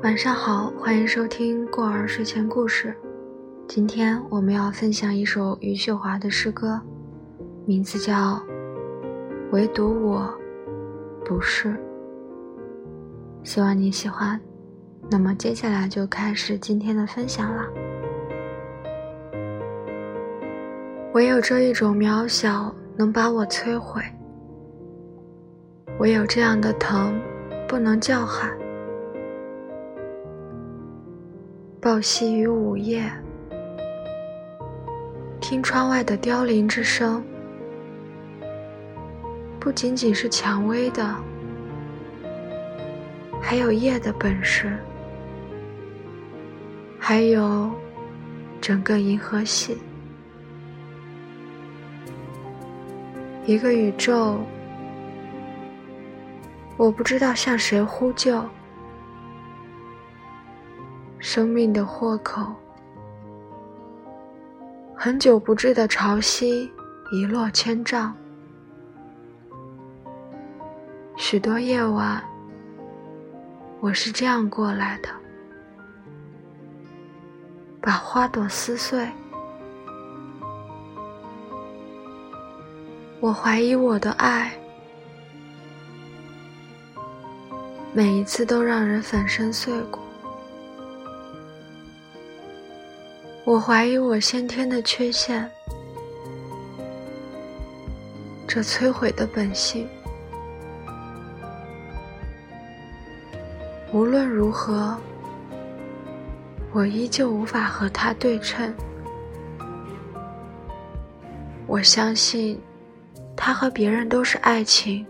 晚上好，欢迎收听过儿睡前故事。今天我们要分享一首余秀华的诗歌，名字叫《唯独我不是》。希望你喜欢。那么接下来就开始今天的分享啦。唯有这一种渺小能把我摧毁，唯有这样的疼不能叫喊。抱膝于午夜，听窗外的凋零之声，不仅仅是蔷薇的，还有夜的本事，还有整个银河系。一个宇宙，我不知道向谁呼救。生命的豁口，很久不至的潮汐一落千丈。许多夜晚，我是这样过来的，把花朵撕碎。我怀疑我的爱，每一次都让人粉身碎骨。我怀疑我先天的缺陷，这摧毁的本性。无论如何，我依旧无法和他对称。我相信。他和别人都是爱情，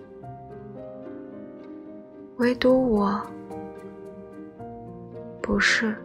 唯独我不是。